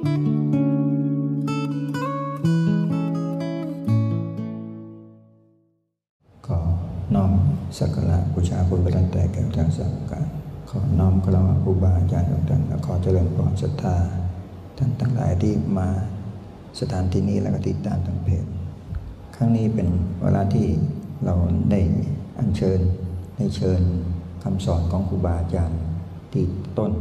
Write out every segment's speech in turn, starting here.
ขอน้อมสักการะบูชาคุณพระรัตนตรัยแก่ทางสังฆาขอน้อมกราบครูบาอาจารย์ทุกท่านและขอเจริญพรศรัทธาท่านทั้งหลายที่มาสถานที่นี้และก็ติดตามทางเพจครั้งนี้เป็นเวลาที่เราได้อัญเชิญได้เชิญคำสอนของครูบาอาจารย์ที่ต้น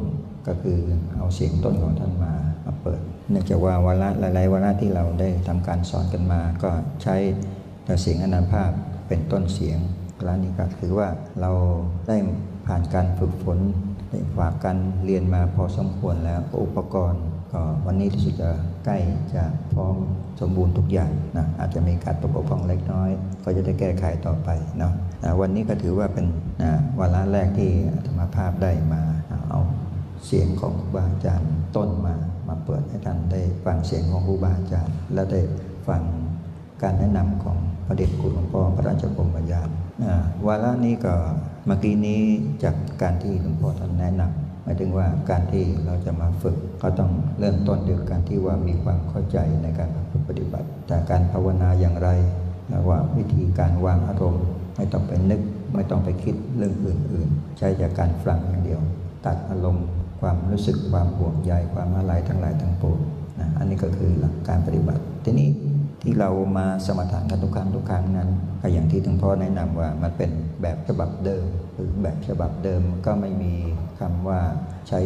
ก็คือเอาเสียงต้นของท่านมา เปิด เนื่องจากว่าวาระหลายๆวาระที่เราได้ทำการสอนกันมา ก็ใช้แต่เสียงอนันตภาพเป็นต้นเสียงร้านนี้ก็ถือว่าเราได้ผ่านการฝึกฝนได้ฝากการเรียนมาพอสมควรแล้วอุปกรณ์ก็วันนี้ที่สุดจะใกล้จะพร้อมสมบูรณ์ทุกอย่างนะอาจจะมีการตกบกพร่องเล็กน้อย ก็จะได้แก้ไขต่อไปเนาะวันนี้ก็ถือว่าเป็นนะวาระแรกที่ธรรมภาพได้มาเอาเสียงของครูบาอาจารย์ต้นมา เปิดให้ท่านได้ฟังเสียงของครูบาอาจารย์ และได้ฟังการแนะนำของพระเดชคุณหลวงพ่อพระราชกรมยานวาระนี้ก็เมื่อกี้นี้จากการที่หลวงพ่อท่านแนะนำหมายถึงว่าการที่เราจะมาฝึกก็ต้องเริ่มต้นด้วยการที่ว่ามีความเข้าใจในการปฏิบัติ แต่การภาวนาอย่างไรว่าวิธีการวางอารมณ์ ไม่ต้องไปนึก ไม่ต้องไปคิดเรื่องอื่นๆ ใช้จากการฟังอย่างเดียว ตัดอารมณ์ ความรู้สึกความห่วงใยความอะไรทั้งหลายทั้งปวงนะอันนี้ก็คือหลักการปฏิบัติ ทีนี้ที่เรามาสมถะกันทุกครั้งทุกครั้งนั้นก็อย่างที่ถึงพ่อแนะนำว่ามันเป็นแบบฉบับเดิมหรือแบบฉบับเดิมก็ไม่มีคำว่าใช้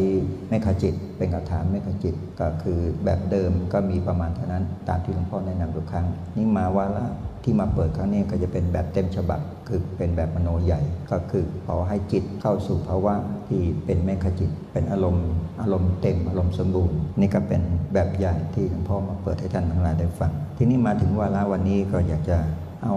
ไม่ขจิต เป็นคาถาไม่ขจิต ก็คือแบบเดิมก็มีประมาณเท่านั้น ตามที่หลวงพ่อแนะนำทุกครั้ง นี่มาว่าละ ที่มาเปิดครั้งนี้ก็จะเป็นแบบเต็มฉบับ คือเป็นแบบมโนใหญ่ ก็คือขอให้จิตเข้าสู่ภาวะที่เป็นแม่ขจิต เป็นอารมณ์ อารมณ์เต็ม อารมณ์สมบูรณ์ นี่ก็เป็นแบบใหญ่ที่หลวงพ่อมาเปิดให้ท่านทั้งหลายได้ฟัง ทีนี้มาถึงวาระวันนี้ก็อยากจะเอา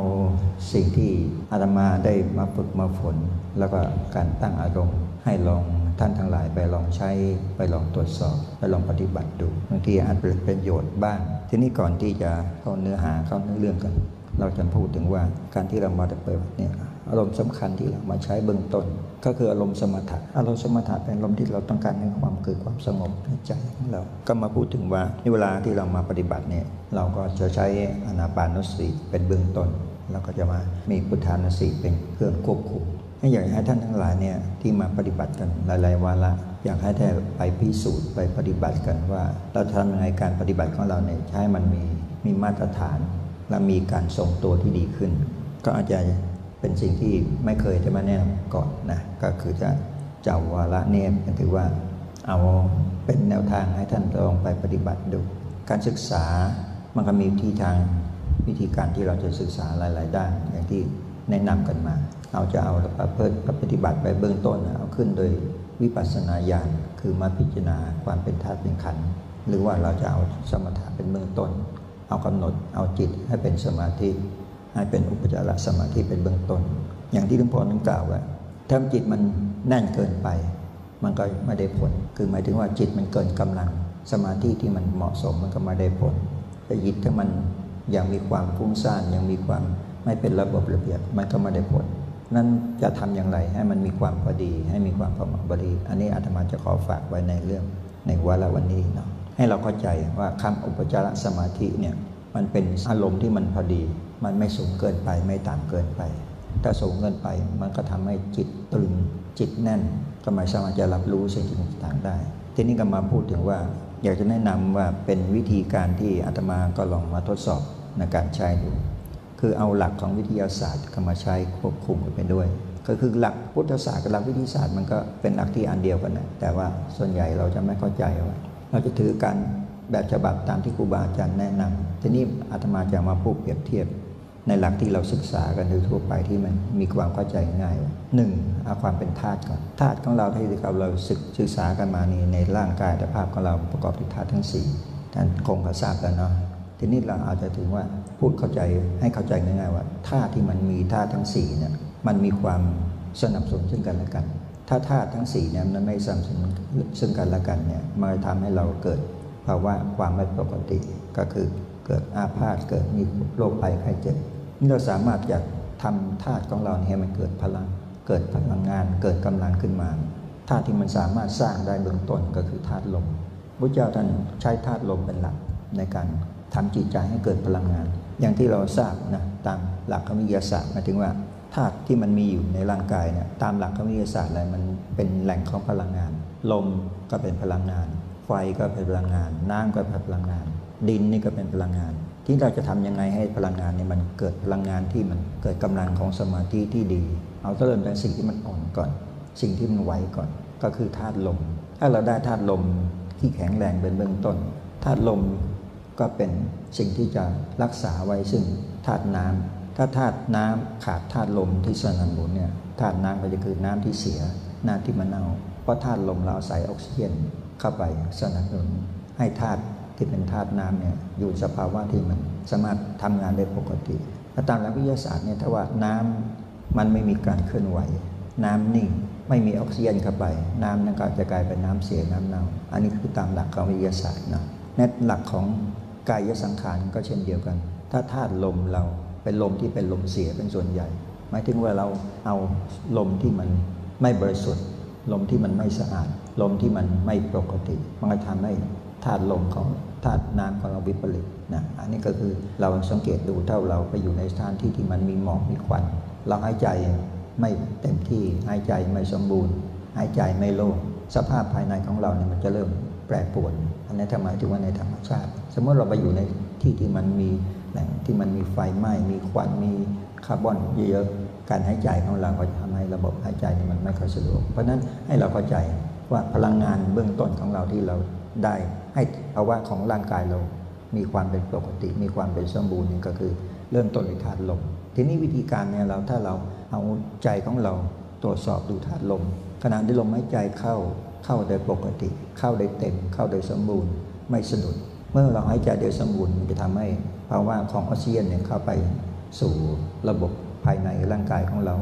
สิ่งที่อาตมาได้มาฝึกมาฝน แล้วก็การตั้งอารมณ์ให้ลองท่านทั้งหลายไปลองใช้ไปลองตรวจสอบไปลองปฏิบัติดูบางทีอาจเป็นประโยชน์บ้าง ทีนี้ก่อนที่จะเข้าเนื้อหาเข้าเนื้อเรื่องกัน เราจะพูดถึงว่าการที่เรามาปฏิบัติเนี่ยอารมณ์สำคัญที่เรามาใช้เบื้องต้น ก็คืออารมณ์สมถะอารมณ์สมถะเป็นอารมณ์ที่เราต้องการให้ความเกิดความสงบในใจของเรา ก็มาพูดถึงว่าในเวลาที่เรามาปฏิบัติเนี่ยเราก็จะใช้อนาปานุสติเป็นเบื้องต้นเราก็จะมามีพุทธานุสติเป็นเครื่องควบคุมให้อยากให้ท่านทั้งหลายเนี่ยที่มาปฏิบัติกันหลายๆวาระอยากให้ได้ไปพิสูจน์ไปปฏิบัติกันว่า เราทำยังไงการปฏิบัติของเราเนี่ยใช้มันมีมีมาตรฐาน และมีการทรงตัวที่ดีขึ้น ก็อาจจะเป็นสิ่งที่ไม่เคยจะมาแนะนำก่อนนะก็คือจะเจ้าวาระเนี่ยถือว่าเอาเป็นแนวทางให้ท่านลองไปปฏิบัติดู การศึกษามันก็มีที่ทางวิธีการที่เราจะศึกษาหลาย ๆ ด้านอย่างที่แนะนำกันมา เราจะเอาประพฤติปฏิบัติไปเบื้องต้นเอาขึ้นโดยวิปัสสนาญาณคือมาพิจารณาความเป็นธาตุเป็นขันธ์หรือว่าเราจะเอาสมถะเป็นเบื้องต้น เอากำหนดเอาจิตให้เป็นสมาธิ ให้เป็นอุปจารสมาธิเป็นเบื้องต้น อย่างที่หลวงพ่อนั้นกล่าวว่าถ้าจิตมันแน่นเกินไป มันก็ไม่ได้ผล คือหมายถึงว่าจิตมันเกินกำลัง สมาธิที่มันเหมาะสมมันก็ไม่ได้ผลแต่จิตถ้ามันยังมีความฟุ้งซ่านยังมีความไม่เป็นระบบระเบียบมันก็ไม่ได้ผล นั้นจะทำอย่างไรให้มันมีความพอดี ให้มีความพอเหมาะพอดี อันนี้อาตมาจะขอฝากไว้ในเรื่องในวาระวันนี้เนาะ ให้เราเข้าใจว่าคำอุปจารสมาธิเนี่ยมันเป็นอารมณ์ที่มันพอดี มันไม่สูงเกินไปไม่ต่ำเกินไป ถ้าสูงเกินไปมันก็ทำให้จิตตรึงจิตแน่น ก็ไม่สามารถจะรับรู้สิ่งต่างๆได้ ทีนี้ก็มาพูดถึงว่า อยากจะแนะนำว่าเป็นวิธีการที่อาตมาก็ลองมาทดสอบในการใช้ดูคือเอาหลักของวิทยาศาสตร์เข้ามาใช้ควบคุมกันไปด้วย ก็คือหลักพุทธศาสตร์กับหลักวิทยาศาสตร์มันก็เป็นหลักที่อันเดียวกันนะแต่ว่าส่วนใหญ่เราจะไม่เข้าใจว่า เราจะถือการแบบฉบับตามที่ครูบาอาจารย์แนะนำทีนี้อาตมาจะมาพูดเปรียบเทียบ ในหลักที่เราศึกษากันโดยทั่วไปที่มันมีความเข้าใจง่ายหนึ่งเอาความเป็นธาตุก่อนธาตุของเราที่เราศึกศึกษากันมานี่ในร่างกายแต่ภาพของเราประกอบด้วยธาตุทั้งสี่ท่านคงก็ทราบกันเนาะทีนี้เราอาจจะถึงว่าพูดเข้าใจให้เข้าใจง่ายๆว่าธาตุที่มันมีธาตุทั้งสี่เนี่ยมันมีความสนับสนุนซึ่งกันและกัน ถ้าธาตุทั้งสี่เนี่ยมันไม่สนับสนุนซึ่งกันและกันเนี่ยมันทำให้เราเกิดภาวะความไม่ปกติก็คือเกิดอาพาธเกิดมีโรคภัยไข้เจ็บนี่เราสามารถจะทำธาตุของเราให้มันเกิดพลัง เกิดพลังงาน เกิดกำลังขึ้นมาธาตุที่มันสามารถสร้างได้เบื้องต้นก็คือธาตุลมพระเจ้าท่านใช้ธาตุลมเป็นหลักในการทำจิตใจให้เกิดพลังงาน อย่างที่เราทราบนะตามหลักวิทยาศาสตร์หมายถึงว่า ธาตุที่มันมีอยู่ในร่างกายเนี่ยตามหลักวิทยาศาสตร์อะไรมันเป็นแหล่งของพลังงาน ลมก็เป็นพลังงาน ไฟก็เป็นพลังงาน น้ำก็เป็นพลังงาน ดินนี่ก็เป็นพลังงาน ที่เราจะทำยังไงให้พลังงานเนี่ยมันเกิดพลังงานที่มันเกิดกำลังของสมาธิที่ดี เอาเริ่มจากสิ่งที่มันอ่อนก่อน สิ่งที่มันไหวก่อน ก็คือธาตุลม ถ้าเราได้ธาตุลมที่แข็งแรงเป็นเบื้องต้นธาตุลมก็เป็นสิ่งที่จะรักษาไว้ซึ่งธาตุน้ำ ถ้าธาตุน้ำขาดธาตุลมที่สนับสนุนเนี่ยธาตุน้ำก็จะคือน้ำที่เสียน้ำที่มันเน่า เพราะธาตุลมเราใส่ออกซิเจนเข้าไปสนับสนุนให้ธาตุที่เป็นธาตุน้ำเนี่ยอยู่สภาวะที่มันสามารถทำงานได้ปกติถ้าตามหลักวิทยาศาสตร์เนี่ยถ้าว่าน้ำมันไม่มีการเคลื่อนไหว น้ำนิ่งไม่มีออกซิเจนเข้าไป น้ำนั้นก็จะกลายเป็นน้ำเสียน้ำเน่า อันนี้คือตามหลักของวิทยาศาสตร์นะในหลักของกายสังขารก็เช่นเดียวกัน ถ้าธาตุลมเรา เป็นลมที่เป็นลมเสียเป็นส่วนใหญ่ หมายถึงว่าเราเอาลมที่มันไม่บริสุทธิ์ ลมที่มันไม่สะอาด ลมที่มันไม่ปกติ มันก็ทำให้ธาตุลมของธาตุน้ำของเราวิปริตนะอันนี้ก็คือเราสังเกตดูถ้าเราไปอยู่ในสถานที่ที่มันมีหมอกมีควัน เราหายใจไม่เต็มที่หายใจไม่สมบูรณ์ หายใจไม่โล่งสภาพภายในของเราเนี่ยมันจะเริ่มแปรปรวน อันนี้ทำไมถึงว่าในธรรมชาติ สมมติเราไปอยู่ในที่ที่มันมี แหล่งที่มันมีไฟไหม้มีควันมีคาร์บอนเยอะการหายใจของเราก็จะทำให้ระบบหายใจมันไม่ค่อยสะดวก เพราะนั้นให้เราเข้าใจว่าพลังงานเบื้องต้นของเราที่เราได้ ให้ภาวะของร่างกายเรา มีความเป็นปกติ มีความเป็นสมบูรณ์นี่ก็คือ เริ่มต้นด้วยธาตุลม ทีนี้วิธีการเนี่ยเราถ้าเราเอาใจของเราตรวจสอบดูธาตุลม ขณะที่ลมหายใจเข้าเข้าโดยปกติ เข้าโดยเต็ม เข้าโดยสมบูรณ์ ไม่สะดุด เมื่อเราหายใจโดยสมบูรณ์มันจะทำให้ ภาวะของออกซิเจนเนี่ยเข้าไปสู่ระบบภายในร่างกายของเรา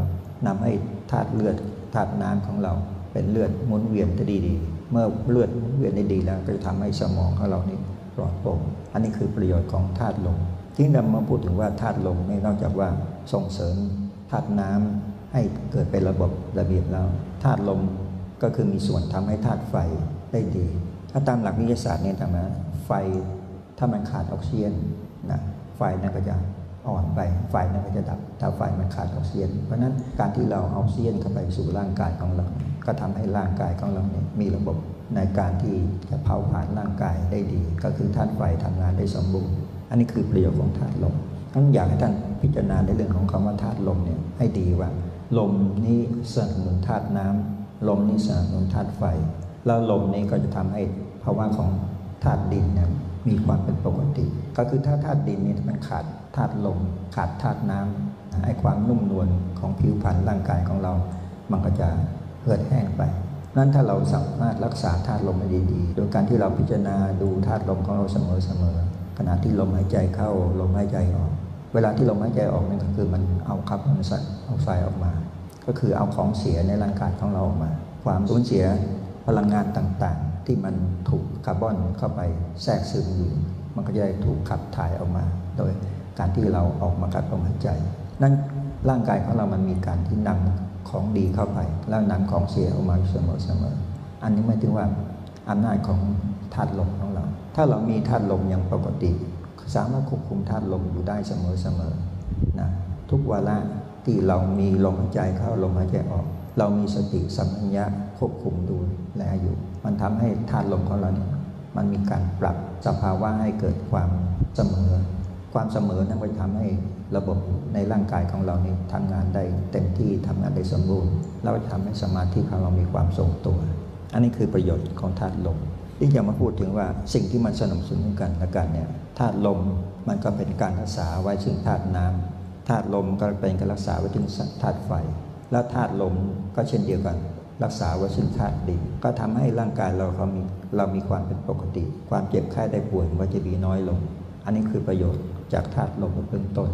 นำให้ธาตุเลือดธาตุน้ำของเรา เป็นเลือดหมุนเวียนได้ดี เมื่อเลือดหมุนเวียนได้ดีแล้วก็จะทำให้สมองของเรานี่ปลอดโปร่งอันนี้คือประโยชน์ของธาตุลมที่เรามาพูดถึงว่าธาตุลมนี่นอกจากว่าส่งเสริมธาตุน้ำให้เกิดเป็นระบบระเบียบแล้วธาตุลมก็คือมีส่วนทำให้ธาตุไฟได้ดี ถ้าตามหลักวิทยาศาสตร์เนี่ยทำไมไฟถ้ามันขาดออกซิเจน นะไฟนั้นก็จะอ่อนไปไฟนั้นก็จะดับ ถ้าไฟมันขาดออกซิเจนเพราะนั้นการที่เราเอาออกซิเจนเข้าไปสู่ร่างกายของเรา ก็ทำให้ร่างกายของเราเนี่ยมีระบบในการที่จะเผาผลาญร่างกายได้ดี ก็คือธาตุไฟทำงานได้สมบูรณ์ อันนี้คือประโยชน์ของธาตุลมทั้งอยากให้ท่านพิจารณาในเรื่องของคำว่าธาตุลมเนี่ยให้ดีว่า ลมนี้สนับสนุนธาตุน้ำลมนี้สนับสนุนธาตุไฟ แล้วลมนี้ก็จะทำให้ภาวะของธาตุดินเนี่ย มีความเป็นปกติ ก็คือถ้าธาตุดินนี่มันขาดธาตุลม ขาดธาตุน้ำไอ้ความนุ่มนวลของผิวพรรณร่างกายของเรา มันก็จะเหือดแห้งไปนั้นถ้าเราสามารถรักษาธาตุลมให้ดีๆ โดยการที่เราพิจารณาดูธาตุลมของเราเสมอๆขณะที่ลมหายใจเข้าลมหายใจออก เวลาที่ลมหายใจออกนั่นก็คือมันเอาคาร์บอนไดออกไซด์ออกมา ก็คือเอาของเสียในร่างกายของเราออกมา ความสูญเสียพลังงานต่างๆ ที่มันถูกคาร์บอนเข้าไปแทรกซึมอยู่ มันก็จะได้ถูกขับถ่ายออกมา โดยการที่เราออกมากัดลมหายใจ นั้นร่างกายของเรามันมีการที่นำของดีเข้าไป แล้วนำของเสียออกมาเสมอๆอันนี้หมายถึงว่าอำนาจของธาตุลมของเรา ถ้าเรามีธาตุลมอย่างปกติ สามารถควบคุมธาตุลมอยู่ได้เสมอๆนะทุกวาระที่เรามีลมหายใจเข้าลมหายใจออก เรามีสติสัมปชัญญะควบคุมดูแลอยู่ มันทำให้ธาตุลมของเราเนี่ยมันมีการปรับสภาวะให้เกิดความเสมอ ความเสมอนั้นก็ทำให้ระบบในร่างกายของเรานี่ทำงานได้เต็มที่ทำงานได้สมบูรณ์ แล้วจะทำให้สมาธิของเรามีความทรงตัว อันนี้คือประโยชน์ของธาตุลมที่จะมาพูดถึงว่าสิ่งที่มันสนับสนุนกันและกันเนี่ยธาตุลมมันก็เป็นการรักษาไว้ซึ่งธาตุน้ำธาตุลมก็เป็นการรักษาไว้ถึงธาตุไฟ แล้วธาตุลมก็เช่นเดียวกัน รักษาไว้ซึ่งธาตุดินก็ทำให้ร่างกายเราเขามีเรามีความเป็นปกติ ความเจ็บไข้ได้ป่วยมันจะมีน้อยลง อันนี้คือประโยชน์จากธาตุลมเป็นเบื้องต้น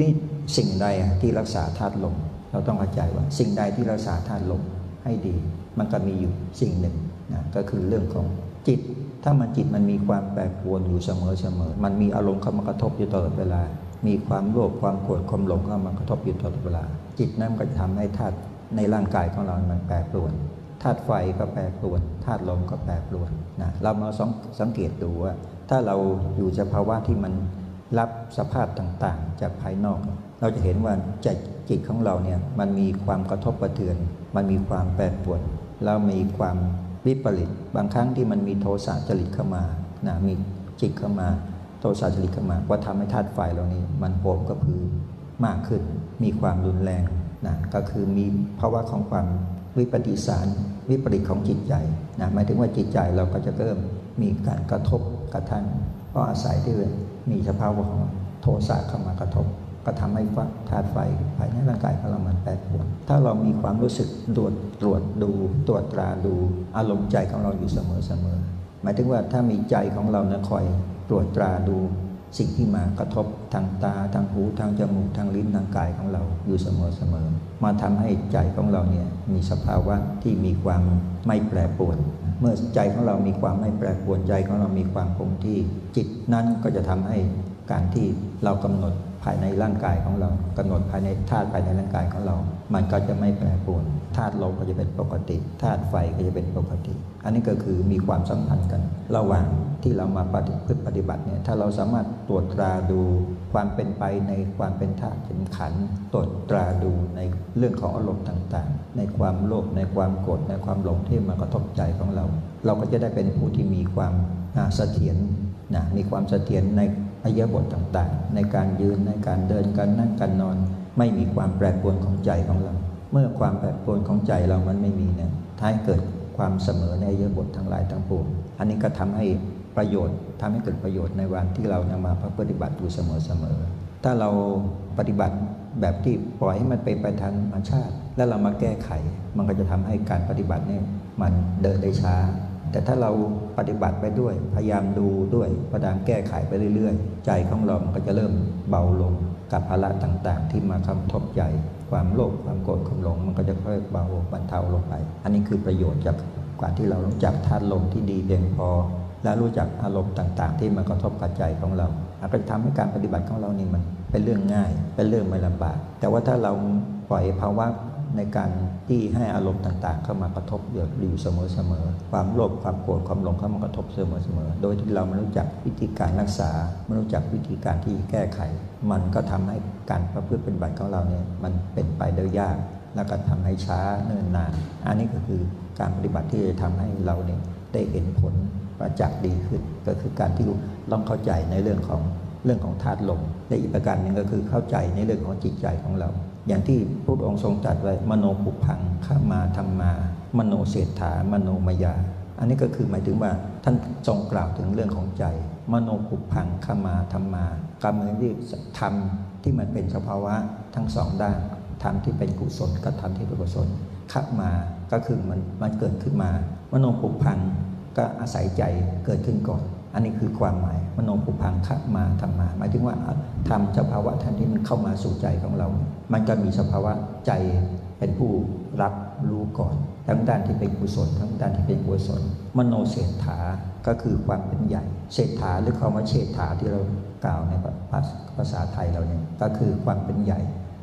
นี่สิ่งใดที่รักษาธาตุลม เราต้องเข้าใจว่า สิ่งใดที่รักษาธาตุลมให้ดี มันก็มีอยู่สิ่งหนึ่งนะก็คือเรื่องของจิต ถ้ามันจิตมันมีความแปรปรวนอยู่เสมอเสมอมันมีอารมณ์เข้ามากระทบอยู่ตลอดเวลา มีความโลภความโกรธความหลงเข้ามากระทบอยู่ตลอดเวลา จิตนั้นก็จะทำให้ธาตุในร่างกายของเรา มันแปรปรวนธาตุไฟก็แปรปรวนธาตุลมก็แปรปรวนนะเรามาสังสังเกตดูว่าถ้าเราอยู่สภาวะที่มันรับสภาพต่างๆ จากภายนอก เราจะเห็นว่าใจจิตของเราเนี่ยมันมีความกระทบกระเทือน มันมีความแปรปรวนแล้วมีความวิปริตบางครั้งที่มันมีโทสะจริตเข้ามานะมีจิตเข้ามา โทสะจริตเข้ามาก็ทำให้ธาตุไฟเรานี้ มันโหมกระพือมากขึ้น มีความรุนแรงนะก็คือมีภาวะของความวิปฏิสารวิปริตของจิตใจนะหมายถึงว่าจิตใจเราก็จะเริ่มมีการกระทบกระทั่งเพราะอาศัยที่มีสภาวะของโทสะเข้ามากระทบ ก็ทำให้ธาตุไฟภายในร่างกายของเรามันแปรปรวน ถ้าเรามีความรู้สึกตรวจตรวจดูตรวจตราดูอารมณ์ใจของเราอยู่เสมอเสมอหมายถึงว่าถ้ามีใจของเรานะคอย รวจตราดูสิ่งที่มากระทบทางตาทางหูทางจมูกทางลิ้นทางกายของเราอยู่เสมอเสมอมาทำให้ใจของเราเนี่ยมีสภาวะที่มีความไม่แปรปรวน เมื่อใจของเรามีความไม่แปรปรวนใจของเรามีความคงที่ จิตนั้นก็จะทำให้การที่เรากำหนด ภายในร่างกายของเรากำหนดภายในธาตุภายในร่างกายของเรา มันก็จะไม่แปรปรวนธาตุลมก็จะเป็นปกติธาตุไฟก็จะเป็นปกติ อันนี้ก็คือมีความสัมพันธ์กัน ระหว่างที่เรามาปฏิพฤติปฏิบัติเนี่ยถ้าเราสามารถตรวจตราดูความเป็นไปในความเป็นธาตุเป็นขันตรวจตราดูในเรื่องของอารมณ์ต่างๆ ในความโลภในความโกรธในความหลงที่มากระทบใจของเรา เราก็จะได้เป็นผู้ที่มีความเสถียรนะมีความเสถียรใน อายะบทต่างๆ ในการยืนในการเดินการนั่งการนอน ไม่มีความแปรปรวนของใจของเรา เมื่อความแปรปรวนของใจเรามันไม่มีเนี่ยท้ายเกิดความเสมอในอายบททั้งหลายทั้งปวงอันนี้ก็ทำให้ประโยชน์ทำให้เกิดประโยชน์ในวันที่เรานำมาปฏิบัติอยู่เสมอๆถ้าเราปฏิบัติแบบที่ปล่อยให้มันเป็นไปทางธรรมชาติ แล้วเรามาแก้ไข มันก็จะทำให้การปฏิบัติเนี่ยมันเดินได้ช้า แต่ถ้าเราปฏิบัติไปด้วย พยายามดูด้วยพยายามแก้ไขไปเรื่อยๆ ใจของเรามันก็จะเริ่มเบาลงกับภาระต่างๆ ที่มาคำทบใจความโลภความโกรธความหลง มันก็จะค่อยเบาบรรเทาลงไป อันนี้คือประโยชน์จากการที่เรารู้จักธาตุลมที่ดีเพียงพอ และรู้จักอารมณ์ต่างๆ ที่มากระทบกับใจของเราอาจจะทำให้การปฏิบัติของเรานี่มันเป็นเรื่องง่าย เป็นเรื่องไม่ลำบาก แต่ว่าถ้าเราปล่อยภาวะ ในการที่ให้อารมณ์ต่างๆ เข้ามากระทบอยู่เสมอๆ ความโลภความโกรธความหลงเข้ามากระทบเสมอๆ โดยที่เราไม่รู้จักวิธีการรักษาไม่รู้จักวิธีการที่แก้ไข มันก็ทำให้การประพฤติปฏิบัติของเราเนี่ยมันเป็นไปได้ยาก แล้วก็ทำให้ช้าเนิ่นนาน อันนี้ก็คือการปฏิบัติที่จะทำให้เราเนี่ยได้เห็นผลประจักษ์ดีขึ้น ก็คือการที่ต้องเข้าใจในเรื่องของเรื่องของธาตุลมและอีกประการหนึ่งก็คือเข้าใจในเรื่องของจิตใจของเรา อย่างที่พระองค์ทรงตรัสไว้มโนปุพังข้ามาธรรมา มโนเศรษฐามโนมยา อันนี้ก็คือหมายถึงว่าท่านทรงกล่าวถึงเรื่องของใจ มโนปุพังข้ามาธรรมากรรมที่ธรรมที่มันเป็นสภาวะทั้งสองด้านธรรมที่เป็นกุศลกับธรรมที่เป็นกุศลข้ามาก็คือมันมันเกิดขึ้นมา มโนปุพังก็อาศัยใจเกิดขึ้นก่อน อันนี้คือความหมายมโนปุพังขมาธรรมา หมายถึงว่าทำสภาวะท่านที่มันเข้ามาสู่ใจของเรา มันก็มีสภาวะใจเป็นผู้รับรู้ก่อน ทั้งด้านที่เป็นกุศลทั้งด้านที่เป็นกุศลมโนเศรษฐาก็คือความเป็นใหญ่เศรษฐาหรือคำว่าเศรษฐาที่เรากล่าวในภาษาไทยเราเนี่ยก็คือความเป็นใหญ่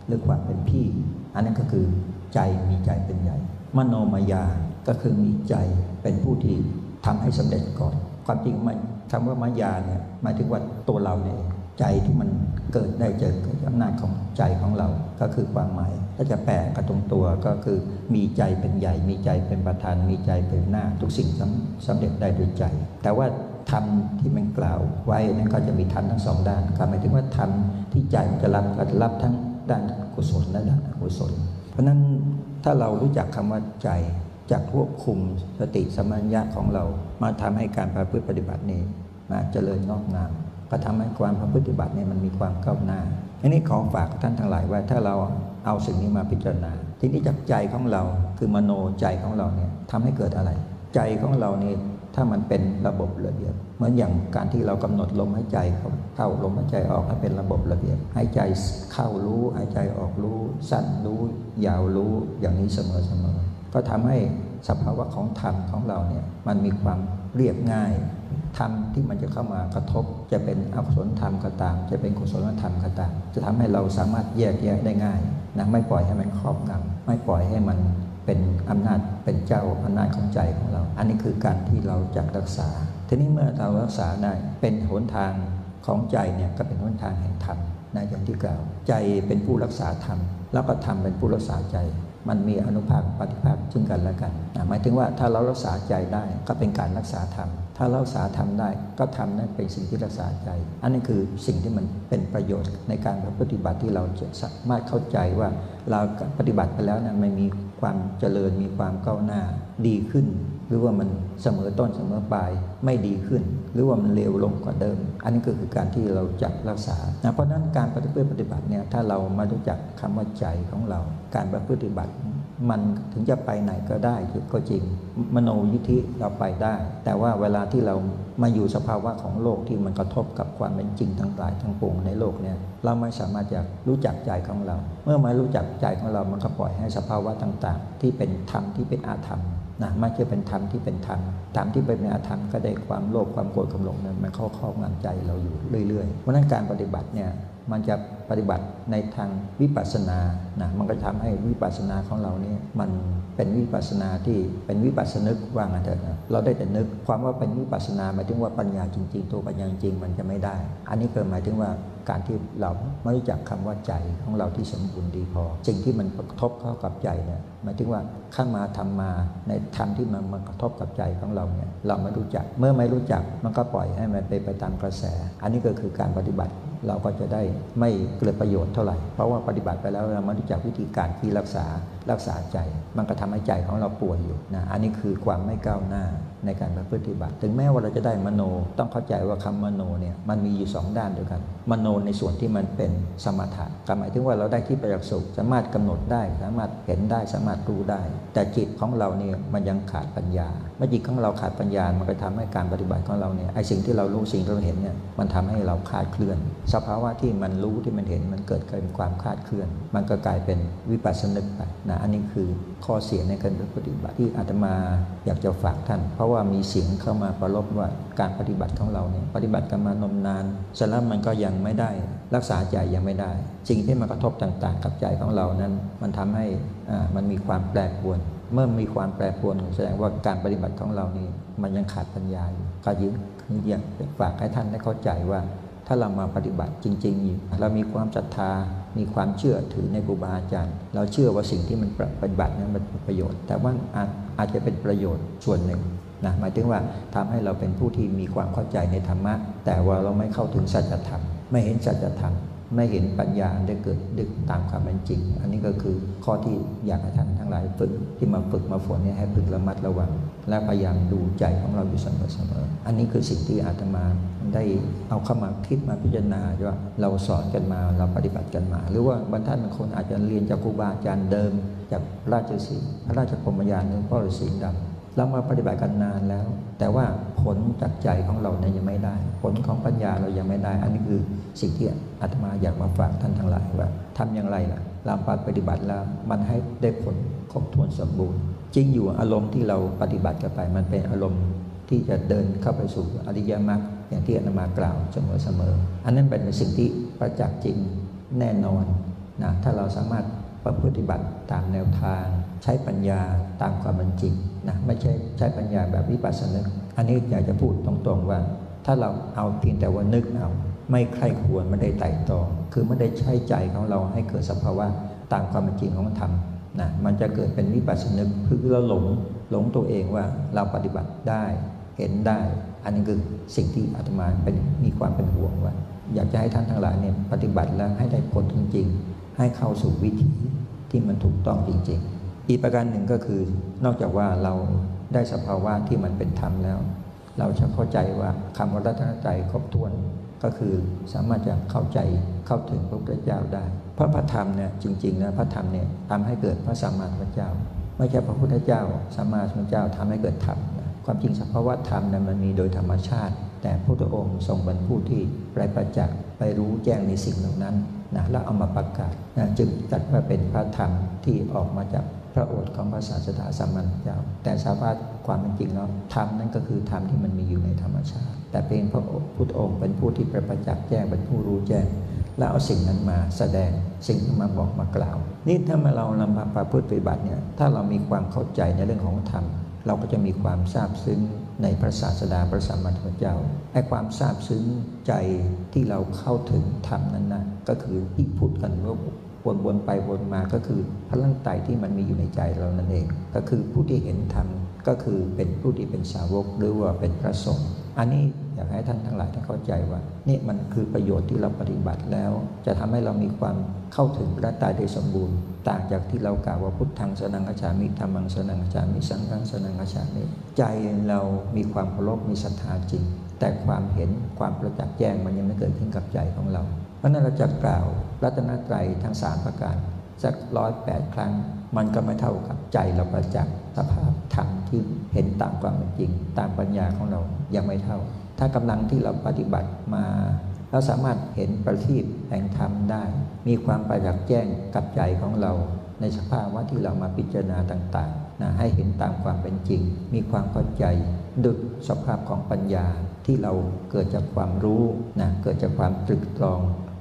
หรือความเป็นพี่ อันนั้นก็คือใจมีใจเป็นใหญ่ มโนมายาก็คือมีใจเป็นผู้ที่ทำให้สำเร็จก่อน ความจริงมัน คำว่ามายาเนี่ยหมายถึงว่าตัวเราเนี่ยใจที่มันเกิดได้เจอเกิดอำนาจของใจของเราก็คือความหมาย ถ้าจะแปลกระตรงตัวก็คือมีใจเป็นใหญ่ มีใจเป็นประธาน มีใจเป็นหน้า ทุกสิ่งสำสำเร็จได้ด้วยใจ แต่ว่าธรรมที่มันกล่าวไว้นั้นก็จะมีธรรมทั้งสองด้านหมายถึงว่าธรรมที่ใจมันจะรับก็จะรับทั้งด้านกุศลและด้านอกุศล เพราะนั้นถ้าเรารู้จักคำว่าใจจากควบคุมสติสมัญญะของเรา มาทำให้การประพฤติปฏิบัตินี้นะเจริญงอกงามก็ทำให้ความประพฤติปฏิบัติเนี้มันมีความก้าวหน้าอันนี้ขอฝากท่านทั้งหลายว่าถ้าเราเอาสิ่งนี้มาพิจารณา ทีนี้จากใจของเราคือมโนใจของเราเนี่ยทำให้เกิดอะไร ใจของเราเนี่ยถ้ามันเป็นระบบระเบียบ เหมือนอย่างการที่เรากำหนดลมหายใจเข้าลมหายใจออกให้เป็นระบบระเบียบหายใจเข้ารู้หายใจออกรู้ สั้นรู้ ยาวรู้อย่างนี้เสมอเสมอก็ทำให้ สภาวะของธรรมของเราเนี่ยมันมีความเรียบง่ายธรรมที่มันจะเข้ามากระทบ จะเป็นอกุศลธรรมก็ตาม จะเป็นกุศลธรรมก็ตาม จะทำให้เราสามารถแยกแยะได้ง่ายนะไม่ปล่อยให้มันครอบงำไม่ปล่อยให้มันเป็นอำนาจเป็นเจ้าอำนาจของใจของเรา อันนี้คือการที่เราจะรักษา ทีนี้เมื่อเรารักษาได้เป็นหนทางของใจเนี่ยก็เป็นหนทางแห่งธรรมนะอย่างที่กล่าว ใจเป็นผู้รักษาธรรมแล้วก็ธรรมเป็นผู้รักษาใจ มันมีอนุภาคปฏิภาคซึ่งกันและกันนะหมายถึงว่าถ้าเรารักษาใจได้ก็เป็นการรักษาธรรม ถ้าเรารักษาธรรมได้ก็ทำนั้นเป็นสิ่งที่รักษาใจ อันนี้คือสิ่งที่มันเป็นประโยชน์ในการปฏิบัติที่เราจะสามารถเข้าใจว่าเราปฏิบัติไปแล้วนั้นมันมีความเจริญมีความก้าวหน้าดีขึ้น หรือว่ามันเสมอต้นเสมอปลายไม่ดีขึ้น หรือว่ามันเลวลงกว่าเดิม อันนี้ก็คือการที่เราจะรักษานะเพราะนั้นการปฏิบัติปฏิบัติเนี่ยถ้าเรามารู้จักคำว่าใจของเรา การปฏิบัติ มันถึงจะไปไหนก็ได้ก็จริง มโนยิธิเราไปได้ แต่ว่าเวลาที่เรามาอยู่สภาวะของโลกที่มันกระทบกับความเป็นจริงทั้งหลายทั้งปวงในโลกเนี่ยเราไม่สามารถจะรู้จักใจของเรา เมื่อมารู้จักใจของเรามันก็ปล่อยให้สภาวะต่างๆ ที่เป็นธรรมที่เป็นอาธรรมนะไม่ใช่เป็นธรรมที่เป็นธรรมธรรมที่เป็นอาธรรมก็ได้ความโลภความโกรธความหลงนั้นมันเข้าครอบงำใจเราอยู่เรื่อยๆเพราะนั้นการปฏิบัติเนี่ย มันจะปฏิบัติในทางวิปัสสนานะมันก็ทำให้วิปัสสนาของเราเนี่ยมันเป็นวิปัสสนาที่เป็นวิปัสสนึกว่างันเถอะนะเราได้แต่นึกความว่าเป็นวิปัสสนาหมายถึงว่าปัญญาจริง ๆ ตัวปัญญาจริงมันจะไม่ได้ อันนี้เกิดหมายถึงว่าการที่เราไม่รู้จักคำว่าใจของเราที่สมบูรณ์ดีพอสิ่งที่มันกระทบเข้ากับใจเนี่ยหมายถึงว่าข้ามาทำมาในธรรมที่มันมากระทบกับใจของเราเนี่ยเราไม่รู้จักเมื่อไม่รู้จักมันก็ปล่อยให้มันไปไปตามกระแส อันนี้ก็คือการปฏิบัติ เราก็จะได้ไม่เกิดประโยชน์เท่าไหร่ เพราะว่าปฏิบัติไปแล้วเราไม่รู้จักวิธีการที่รักษารักษาใจ มันก็ทำให้ใจของเราป่วยอยู่นะอันนี้คือความไม่ก้าวหน้าในการปฏิบัติ ถึงแม้ว่าเราจะได้มโนต้องเข้าใจว่าคำมโนเนี่ยมันมีอยู่ 2 ด้านเดียวกัน มโนในส่วนที่มันเป็นสมถะหมายถึงว่าเราได้ที่ประจักษ์สุขสามารถกำหนดได้ สามารถเห็นได้สามารถรู้ได้ แต่จิตของเราเนี่ยมันยังขาดปัญญา เมื่อจิตของเราขาดปัญญา มันก็ทำให้การปฏิบัติของเราเนี่ยไอสิ่งที่เรารู้สิ่งที่เราเห็นเนี่ยมันทำให้เราคลาดเคลื่อน สภาวะที่มันรู้ที่มันเห็นมันเกิดเป็นความคลาดเคลื่อน มันก็กลายเป็นวิปัสสนึกไปนะอันนี้คือข้อเสียในการปฏิบัติที่อาตมาอยากจะฝากท่าน เพราะว่ามีเสียงเข้ามาประลบว่าการปฏิบัติของเราเนี่ยปฏิบัติกันมานมนานเสร็จแล้วมันก็ยังไม่ได้รักษาใจยังไม่ได้สิ่งที่มากระทบต่าง ๆ กับใจของเรานั้น มันทำให้อ่ามันมีความแปรปรวน เมื่อมีความแปรปรวนแสดงว่าการปฏิบัติของเรานี่มันยังขาดปัญญาอยู่ก็ยิ่งคือยากฝากให้ท่านได้เข้าใจว่า ถ้าเรามาปฏิบัติจริงๆ เรามีความศรัทธา มีความเชื่อถือในครูบาอาจารย์ เราเชื่อว่าสิ่งที่มันปฏิบัตินั้นมันเป็นประโยชน์ แต่ว่าอาจอาจจะเป็นประโยชน์ส่วนหนึ่งนะหมายถึงว่าทำให้เราเป็นผู้ที่มีความเข้าใจในธรรมะ แต่ว่าเราไม่เข้าถึงสัจธรรม ไม่เห็นสัจธรรม ไม่เห็นปัญญาได้เกิดดึกตามความเป็นจริง อันนี้ก็คือข้อที่อยากให้ท่านทั้งหลายฝึกที่มาฝึกมาฝนเนี่ยให้ฝึกระมัดระวัง และพยายามดูใจของเราอยู่เสมอๆอันนี้คือสิ่งที่อาตมาได้เอาเข้ามาคิดมาพิจารณาว่าเราสอนกันมาเราปฏิบัติกันมา หรือว่าบางท่านบางคนอาจจะเรียนจากครูบาอาจารย์เดิม จากราชสีพระราชพรมยานหรือพ่อฤาษีดำ เรามาปฏิบัติกันนานแล้ว แต่ว่าผลจากใจของเราเนี่ยยังไม่ได้ ผลของปัญญาเรายังไม่ได้ อันนี้คือสิ่งที่อาตมาอยากมาฝากท่านทั้งหลายว่าทำอย่างไรล่ะเราปฏิบัติแล้วมันให้ได้ผลครบถ้วนสมบูรณ์จริงอยู่อารมณ์ที่เราปฏิบัติกันไป มันเป็นอารมณ์ที่จะเดินเข้าไปสู่อริยมรรคอย่างที่อาตมากล่าวเสมอๆอันนั้นเป็นสิ่งที่ประจักษ์จริงแน่นอนนะถ้าเราสามารถประพฤติบัติตามแนวทาง ใช้ปัญญาตามความเป็นจริง นะไม่ใช่ใช้ปัญญาแบบวิปัสสนึก อันนี้อยากจะพูดตรงๆว่า ถ้าเราเอาเพียงแต่ว่านึกเอาไม่ใคร่ควรไม่ได้ไต่ตองคือไม่ได้ใช้ใจของเราให้เกิดสภาวะตามความเป็นจริงของธรรมนะมันจะเกิดเป็นวิปัสสนึกคือเราหลงหลงตัวเองว่าเราปฏิบัติได้เห็นได้ อันนี้คือสิ่งที่อาตมาเป็นมีความเป็นห่วงว่า อยากจะให้ท่านทั้งหลายเนี่ยปฏิบัติแล้วให้ได้ผลจริงๆ ให้เข้าสู่วิถีที่มันถูกต้องจริงๆ อีกประการหนึ่งก็คือนอกจากว่าเราได้สภาวะที่มันเป็นธรรมแล้ว เราจะเข้าใจว่าคำว่ารัตนใจครบถ้วนก็คือสามารถจะเข้าใจเข้าถึงพระพุทธเจ้าได้ เพราะพระธรรมเนี่ยจริงๆแล้วพระธรรมเนี่ยทำให้เกิดพระสัมมาสัมพุทธเจ้า ไม่ใช่พระพุทธเจ้าสัมมาสัมพุทธเจ้าทำให้เกิดธรรมนะความจริงสภาวะธรรมเนั้นมันมีโดยธรรมชาติ แต่พระพุทธองค์ทรงเป็นผู้ที่ไรประจักษ์ไปรู้แจ้งในสิ่งเหล่านั้นนะแล้วเอามาประกาศนะจึงจัดว่าเป็นพระธรรมที่ออกมาจาก ระโอษฐ์ของพระศาสดาสัมมาสัมพุทธเจ้าแต่สภาพความเป็นจริงแล้วธรรมนั้นก็คือธรรมที่มันมีอยู่ในธรรมชาติ แต่เป็นพระพุทธองค์เป็นผู้ที่ประจักษ์แจ้งเป็นผู้รู้แจ้งแล้วเอาสิ่งนั้นมาแสดงสิ่งที่มาบอกมากล่าว นี่ถ้ามาเรานำมาประพฤติปฏิบัติเนี่ยถ้าเรามีความเข้าใจในเรื่องของธรรม เราก็จะมีความซาบซึ้งในพระศาสดาพระสัมมาสัมพุทธเจ้าไอ้ความซาบซึ้งใจที่เราเข้าถึงธรรมนั้นนะก็คือที่พูดกันว่า วนวนไปวนมาก็คือพลังไตที่มันมีอยู่ในใจเรานั่นเอง ก็คือผู้ที่เห็นธรรมก็คือเป็นผู้ที่เป็นสาวกหรือว่าเป็นพระสงฆ์อันนี้อยากให้ท่านทั้งหลายท่านเข้าใจว่า นี่มันคือประโยชน์ที่เราปฏิบัติแล้ว จะทำให้เรามีความเข้าถึงพระตายได้สมบูรณ์ ต่างจากที่เรากล่าวว่าพุทธังสนังกัจฉามิธรรมังสนังกัจฉามิสังฆังสนังกัจฉามิใจเรามีความเคารพมีศรัทธาจริง แต่ความเห็นความประจักษ์แจ้งมันยังไม่เกิดขึ้นกับใจของเรา เพราะนั้นเราจะกล่าวรัตนตรัยทั้งสามประการสักร้อยแปดครั้ง มันก็ไม่เท่ากับใจเราประจักษ์สภาพธรรมที่เห็นตามความเป็นจริง ตามปัญญาของเรายังไม่เท่า ถ้ากำลังที่เราปฏิบัติมาเราสามารถเห็นประทีปแห่งธรรมได้ มีความประจักษ์แจ้งกับใจของเรา ในสภาวะที่เรามาพิจารณาต่างๆนะให้เห็นตามความเป็นจริง มีความเข้าใจดุจสภาพของปัญญาที่เราเกิดจากความรู้นะเกิดจากความตรึกตรอง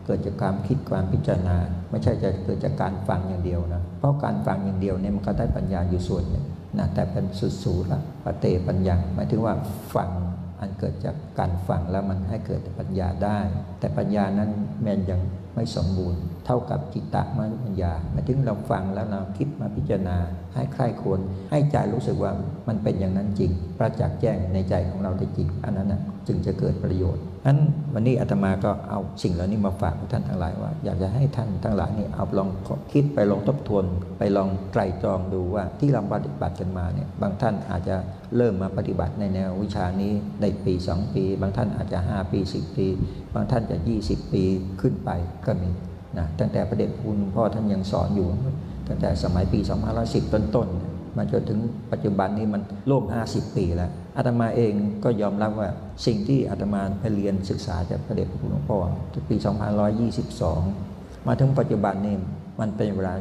เกิดจากความคิดความพิจารณา ไม่ใช่จะเกิดจากการฟังอย่างเดียวนะ เพราะการฟังอย่างเดียวเนี่ยมันก็ได้ปัญญาอยู่ส่วนหนึ่งนะแต่เป็นสุดสูละปะเตปัญญาหมายถึงว่าฟังอันเกิดจากการฟังแล้วมันให้เกิดปัญญาได้ แต่ปัญญานั้นแม้นยังไม่สมบูรณ์ เท่ากับจิตตะมปัญญาหมายถึงเราฟังแล้วเราคิดมาพิจารณา ให้ใคร่ควรให้ใจรู้สึกว่ามันเป็นอย่างนั้นจริง ประจักษ์แจ้งในใจของเราได้จริง อันนั้นนะจึงจะเกิดประโยชน์นั้นวันนี้อาตมาก็เอาสิ่งเหล่านี้มาฝากท่านทั้งหลายว่า อยากจะให้ท่านทั้งหลายนี่เอาลองคิดไปลองทบทวน ไปลองไตรตรองดูว่าที่เราปฏิบัติกันมาเนี่ยบางท่านอาจจะเริ่มมาปฏิบัติในแนววิชานี้ในปี 2 ปี บางท่านอาจจะ 5 ปี 10 ปี บางท่านจะ 20 ปีขึ้นไปก็มีนะตั้งแต่ประเด็นคุณพ่อท่านยังสอนอยู่ ตั้งแต่สมัยปี 2510 ต้นๆมาจนถึงปัจจุบันนี้มันโลก50 ปีแล้ว อาตมาเองก็ยอมรับว่าสิ่งที่อาตมาไปเรียนศึกษาจากพระเดชพระคุณหลวงพ่อปี 2522 มาถึงปัจจุบันนี้มันเป็นเวลา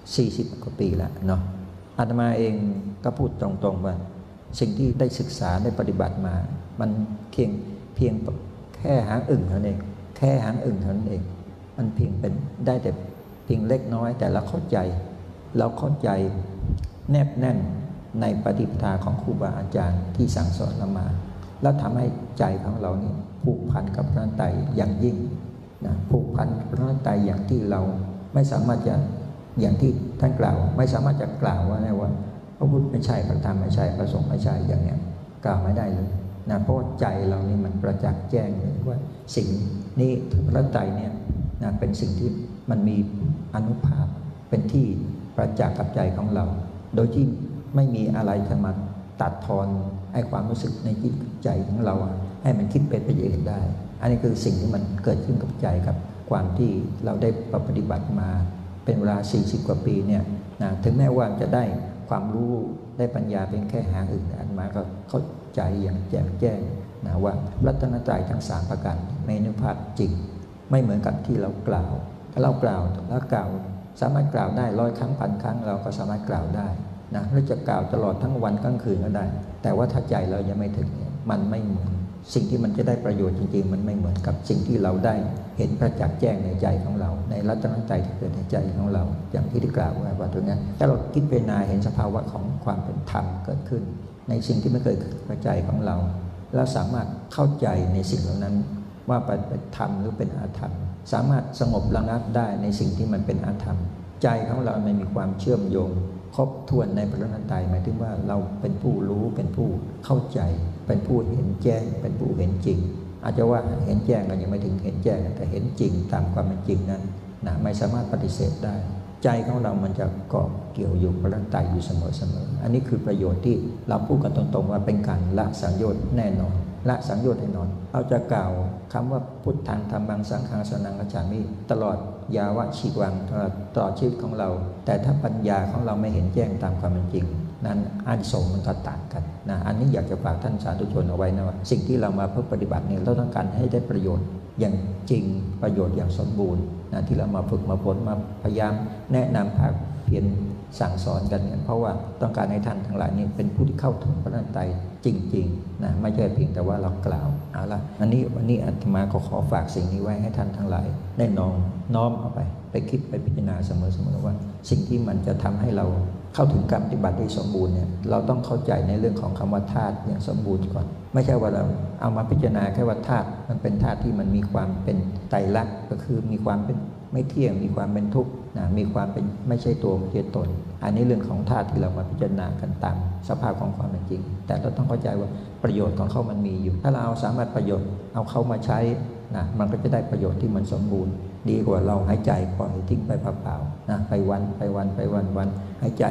40 กว่าปีแล้วเนาะอาตมาเองก็พูดตรงๆว่า สิ่งที่ได้ศึกษาได้ปฏิบัติมา มันเพียงเพียงแค่หางอึ่งเท่านั้นเองแค่หางอึ่งเท่านั้นเอง มันเพียงเป็นได้แต่เพียงเล็กน้อยแต่เราเข้าใจ เราเข้าใจแนบแน่น ในปฏิปทาของครูบาอาจารย์ที่สั่งสอนเรามา แล้วทำให้ใจของเรานี่ผูกพันกับพระไตรอย่างยิ่งนะผูกพันพระไตรอย่างที่เราไม่สามารถจะอย่างที่ท่านกล่าว ไม่สามารถจะกล่าวว่าไงว่าพระพุทธไม่ใช่พระธรรมไม่ใช่พระสงฆ์ไม่ใช่อย่างเนี้ยกล่าวไม่ได้เลยนะเพราะใจเรานี่มันประจักษ์แจ้งเลยว่าสิ่งนี้พระไตรเนี่ยนะเป็นสิ่งที่มันมีอนุภาพเป็นที่ประจักษ์กับใจของเรา โดยที่ ไม่มีอะไรจะมาตัดทอนให้ความรู้สึกในจิตใจของเรา ให้มันคิดเป็นไปอย่างอื่นได้ อันนี้คือสิ่งที่มันเกิดขึ้นกับใจกับ ความที่เราได้ปฏิบัติมาเป็นเวลา 40 กว่าปีเนี่ยนะถึงแม้ว่าจะได้ความรู้ได้ปัญญาเป็นแค่หางอื่นอันมาก็เข้าใจอย่างแจ่มแจ้งนะว่ารัตนตรัยทั้งสามประการในนุภาพจริง ไม่เหมือนกับที่เรากล่าว ถ้าเรากล่าวแล้วกล่าว สามารถกล่าวได้ร้อยครั้งพันครั้งเราก็สามารถกล่าวได้ นะเราจะกล่าวตลอดทั้งวันกลางคืนก็ได้ แต่ว่าถ้าใจเรายังไม่ถึงมันไม่เหมือนสิ่งที่มันจะได้ประโยชน์จริง ๆ มันไม่เหมือนกับสิ่งที่เราได้เห็นประจักษ์แจ้งในใจของเรา ในรัตนใจที่เกิดในใจของเรา อย่างที่ได้กล่าวไว้ว่าตรงนี้ถ้าเราคิดเป็นนาเห็นสภาวะของความเป็นธรรมเกิดขึ้น ในสิ่งที่ไม่เคยเกิดในใจของเราแล้วสามารถเข้าใจในสิ่งเหล่านั้น ว่าเป็นธรรมหรือเป็นอาธรรม สามารถสงบระงับได้ในสิ่งที่มันเป็นอาธรรม ใจของเราไม่มีความเชื่อมโยง ครบถ้วนในพระนันตายหมายถึงว่าเราเป็นผู้รู้เป็นผู้เข้าใจ เป็นผู้เห็นแจ้ง เป็นผู้เห็นจริง อาจจะว่าเห็นแจ้งก็ยังไม่ถึงเห็นแจ้งแต่เห็นจริงตามความเป็นจริงนั้นนะไม่สามารถปฏิเสธได้ ใจของเรามันจะเกาะเกี่ยวอยู่พระนันตายอยู่เสมอๆอันนี้คือประโยชน์ที่เราพูดกันตรงๆ ว่าเป็นการละสังโยชน์แน่นอนละสังโยชน์แน่นอนเราจะกล่าวคำว่าพุทธังธรรมังสังฆังสนังกัจฉามิตลอด ยาวะชีวังตลอดชีวิตของเรา แต่ถ้าปัญญาของเราไม่เห็นแจ้งตามความเป็นจริง นั้นอานิสงส์มันก็ต่างกันนะอันนี้อยากจะฝากท่านสาธุชนเอาไว้นะว่าสิ่งที่เรามาเพื่อปฏิบัติเนี่ยเราต้องการให้ได้ประโยชน์อย่างจริงประโยชน์อย่างสมบูรณ์นะที่เรามาฝึกมาผลมาพยายามแนะนำภาค เพียรสั่งสอนกันเนี่ยเพราะว่าต้องการให้ท่านทั้งหลายนี่เป็นผู้ที่เข้าถึงพระนันไตจริงๆนะไม่ใช่เพียงแต่ว่าเรากล่าวเอาละอันนี้วันนี้อาตมาก็ขอฝากสิ่งนี้ไว้ให้ท่านทั้งหลาย ได้น้อมน้อมเอาไป ไปคิดไปพิจารณาเสมอๆว่า สิ่งที่มันจะทำให้เราเข้าถึงการปฏิบัติได้สมบูรณ์เนี่ยเราต้องเข้าใจในเรื่องของคำว่าธาตุอย่างสมบูรณ์ก่อน ไม่ใช่ว่าเราเอามาพิจารณาแค่ว่าธาตุมันเป็นธาตุที่มันมีความเป็นไตรลักษณ์ก็คือมีความเป็นไม่เที่ยงมีความเป็นทุกข์ นะมีความเป็นไม่ใช่ตัวไม่ใช่ตน อันนี้เรื่องของธาตุที่เรามาพิจารณากันตามสภาพของความเป็นจริง แต่เราต้องเข้าใจว่าประโยชน์ของเขามันมีอยู่ ถ้าเราเอาสามารถประโยชน์เอาเข้ามาใช้นะมันก็จะได้ประโยชน์ที่มันสมบูรณ์ ดีกว่าเราหายใจปล่อยทิ้งไปเปล่าๆนะไปวันไปวันไปวันวันหายใจ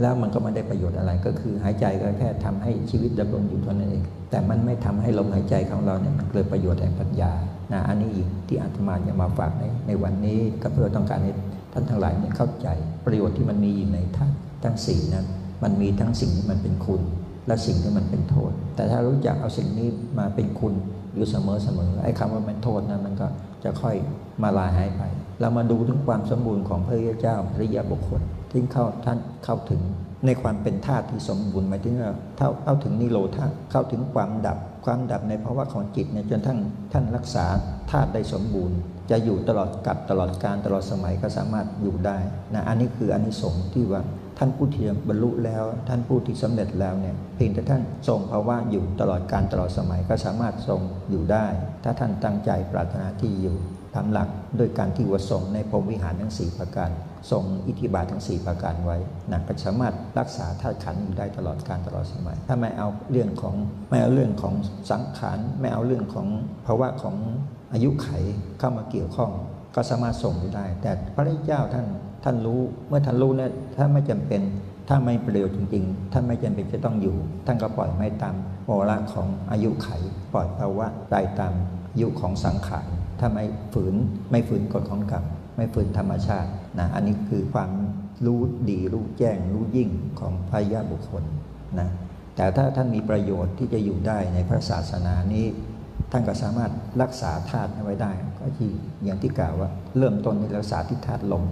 แล้วมันก็ไม่ได้ประโยชน์อะไร ก็คือหายใจก็แค่ทำให้ชีวิตดำรงอยู่เท่านั้นเอง แต่มันไม่ทำให้ลมหายใจของเราเนี่ยมันเกิดประโยชน์แห่งปัญญานะอันนี้อีกที่อาตมาจะมาฝากในในวันนี้ก็เพื่อต้องการให้ ท่านทั้งหลายเนี่ยเข้าใจประโยชน์ที่มันมีอยู่ในท่านทั้งสี่นั้น มันมีทั้งสิ่งที่มันเป็นคุณ และสิ่งที่มันเป็นโทษ แต่ถ้ารู้จักเอาสิ่งนี้มาเป็นคุณอยู่เสมอเสมอไอ้คำว่าเป็นโทษนั้นมันก็จะค่อยมาลายหายไป เรามาดูถึงความสมบูรณ์ของพระเจ้าพระยาบุคคลที่เข้าท่านเข้าถึง ในความเป็นธาตุที่สมบูรณ์หมายถึงว่าเท่าเข้าถึงนิโรธาเข้าถึงความดับ ความดับในภาวะของจิตเนี่ยจนทั้งท่านรักษาธาตุได้สมบูรณ์ จะอยู่ตลอดกับตลอดการตลอดสมัยก็สามารถอยู่ได้นะอันนี้คืออันนี้สงส์ที่ว่าท่านผู้ที่บรรลุแล้ว ท่านผู้ที่สำเร็จแล้วเนี่ยเพียงแต่ท่านทรงภาวะอยู่ตลอดการตลอดสมัยก็สามารถทรงอยู่ได้ ถ้าท่านตั้งใจปรารถนาที่อยู่ ตามหลักโดยการที่วสงในพรมวิหารทั้ง 4 ประการทรงอิทธิบาททั้ง 4 ประการไว้นะก็สามารถรักษาธาตุขันธ์อยู่ได้ตลอดการตลอดสมัย ถ้าไม่เอาเรื่องของไม่เอาเรื่องของสังขารไม่เอาเรื่องของภาวะของอายุไขเข้ามาเกี่ยวข้องก็สามารถส่งอยู่ได้ แต่พระเจ้าท่านท่านรู้เมื่อท่านรู้เนี่ยถ้าไม่จำเป็นถ้าไม่ประโยชน์จริงๆ ท่านไม่จำเป็นจะต้องอยู่ ท่านก็ปล่อยไม่ตามโมระของอายุไข ปล่อยภาวะได้ตามอายุของสังขาร ถ้าไม่ฝืนไม่ฝืนกฎของกรรมไม่ฝืนธรรมชาตินะอันนี้คือความรู้ดีรู้แจ้งรู้ยิ่งของพระยาบุคคลนะแต่ถ้าท่านมีประโยชน์ที่จะอยู่ได้ในพระศาสนานี้ ท่านก็สามารถรักษาธาตุไว้ได้ ก็ที่อย่างที่กล่าวว่า เริ่มต้นในรักษาที่ธาตุลม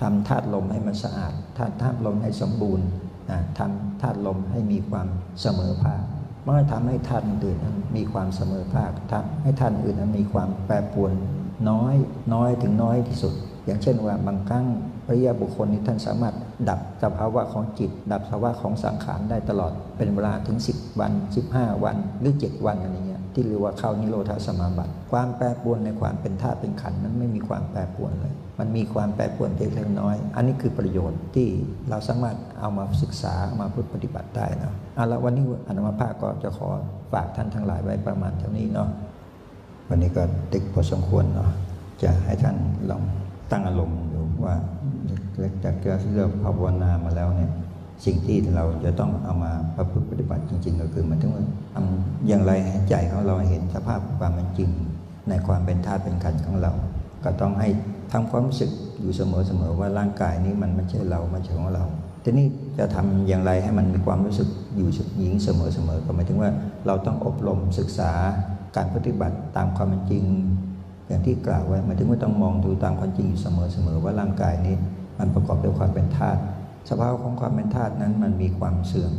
ทำธาตุลมให้มันสะอาดทำธาตุลมให้สมบูรณ์นะทำธาตุลมให้มีความเสมอภาค มันก็ทำให้ธาตุอื่นนั้นมีความเสมอภาคทำให้ธาตุอื่นนั้นมีความแปรปรวนน้อยน้อยถึงน้อยที่สุด อย่างเช่นว่าบางครั้งพระยาบุคคลนี้ท่านสามารถดับสภาวะของจิต ดับสภาวะของสังขารได้ตลอดเป็นเวลาถึง 10 วัน 15 วันหรือ 7 วันอะไรเงี้ย ที่เรียกว่าเข้านิโรธสมาบัติ ความแปรปรวนในความเป็นธาตุเป็นขันนั้นไม่มีความแปรปรวนเลย มันมีความแปรปรวนเล็กน้อย อันนี้คือประโยชน์ที่เราสามารถเอามาศึกษาเอามาพูดปฏิบัติได้นะเอาละวันนี้อนุมาภาคก็จะขอฝากท่านทั้งหลายไว้ประมาณเท่านี้เนาะวันนี้ก็ติดพอสมควรเนาะจะให้ท่านลองตั้งอารมณ์ดูว่าจากที่เราภาวนามาแล้วเนี่ย สิ่งที่เราจะต้องเอามาประพฤติปฏิบัติจริง ๆ ก็คือมันต้องทำอย่างไรให้ใจของเราเห็นสภาพความเป็นจริง ในความเป็นธาตุเป็นขันธ์ของเรา ก็ต้องให้ทำความรู้สึกอยู่เสมอๆว่าร่างกายนี้มันไม่ใช่เราไม่ใช่ของเราทีนี้จะทำอย่างไรให้มันมีความรู้สึกอยู่หญิงเสมอๆก็หมายถึงว่าเราต้องอบรมศึกษาการปฏิบัติตามความเป็นจริง อย่างที่กล่าวไว้หมายถึงว่าต้องมองดูตามความจริงอยู่เสมอๆว่าร่างกายนี้ มันประกอบด้วยความเป็นธาตุ สภาพของความเป็นธาตุนั้นมันมีความเสื่อม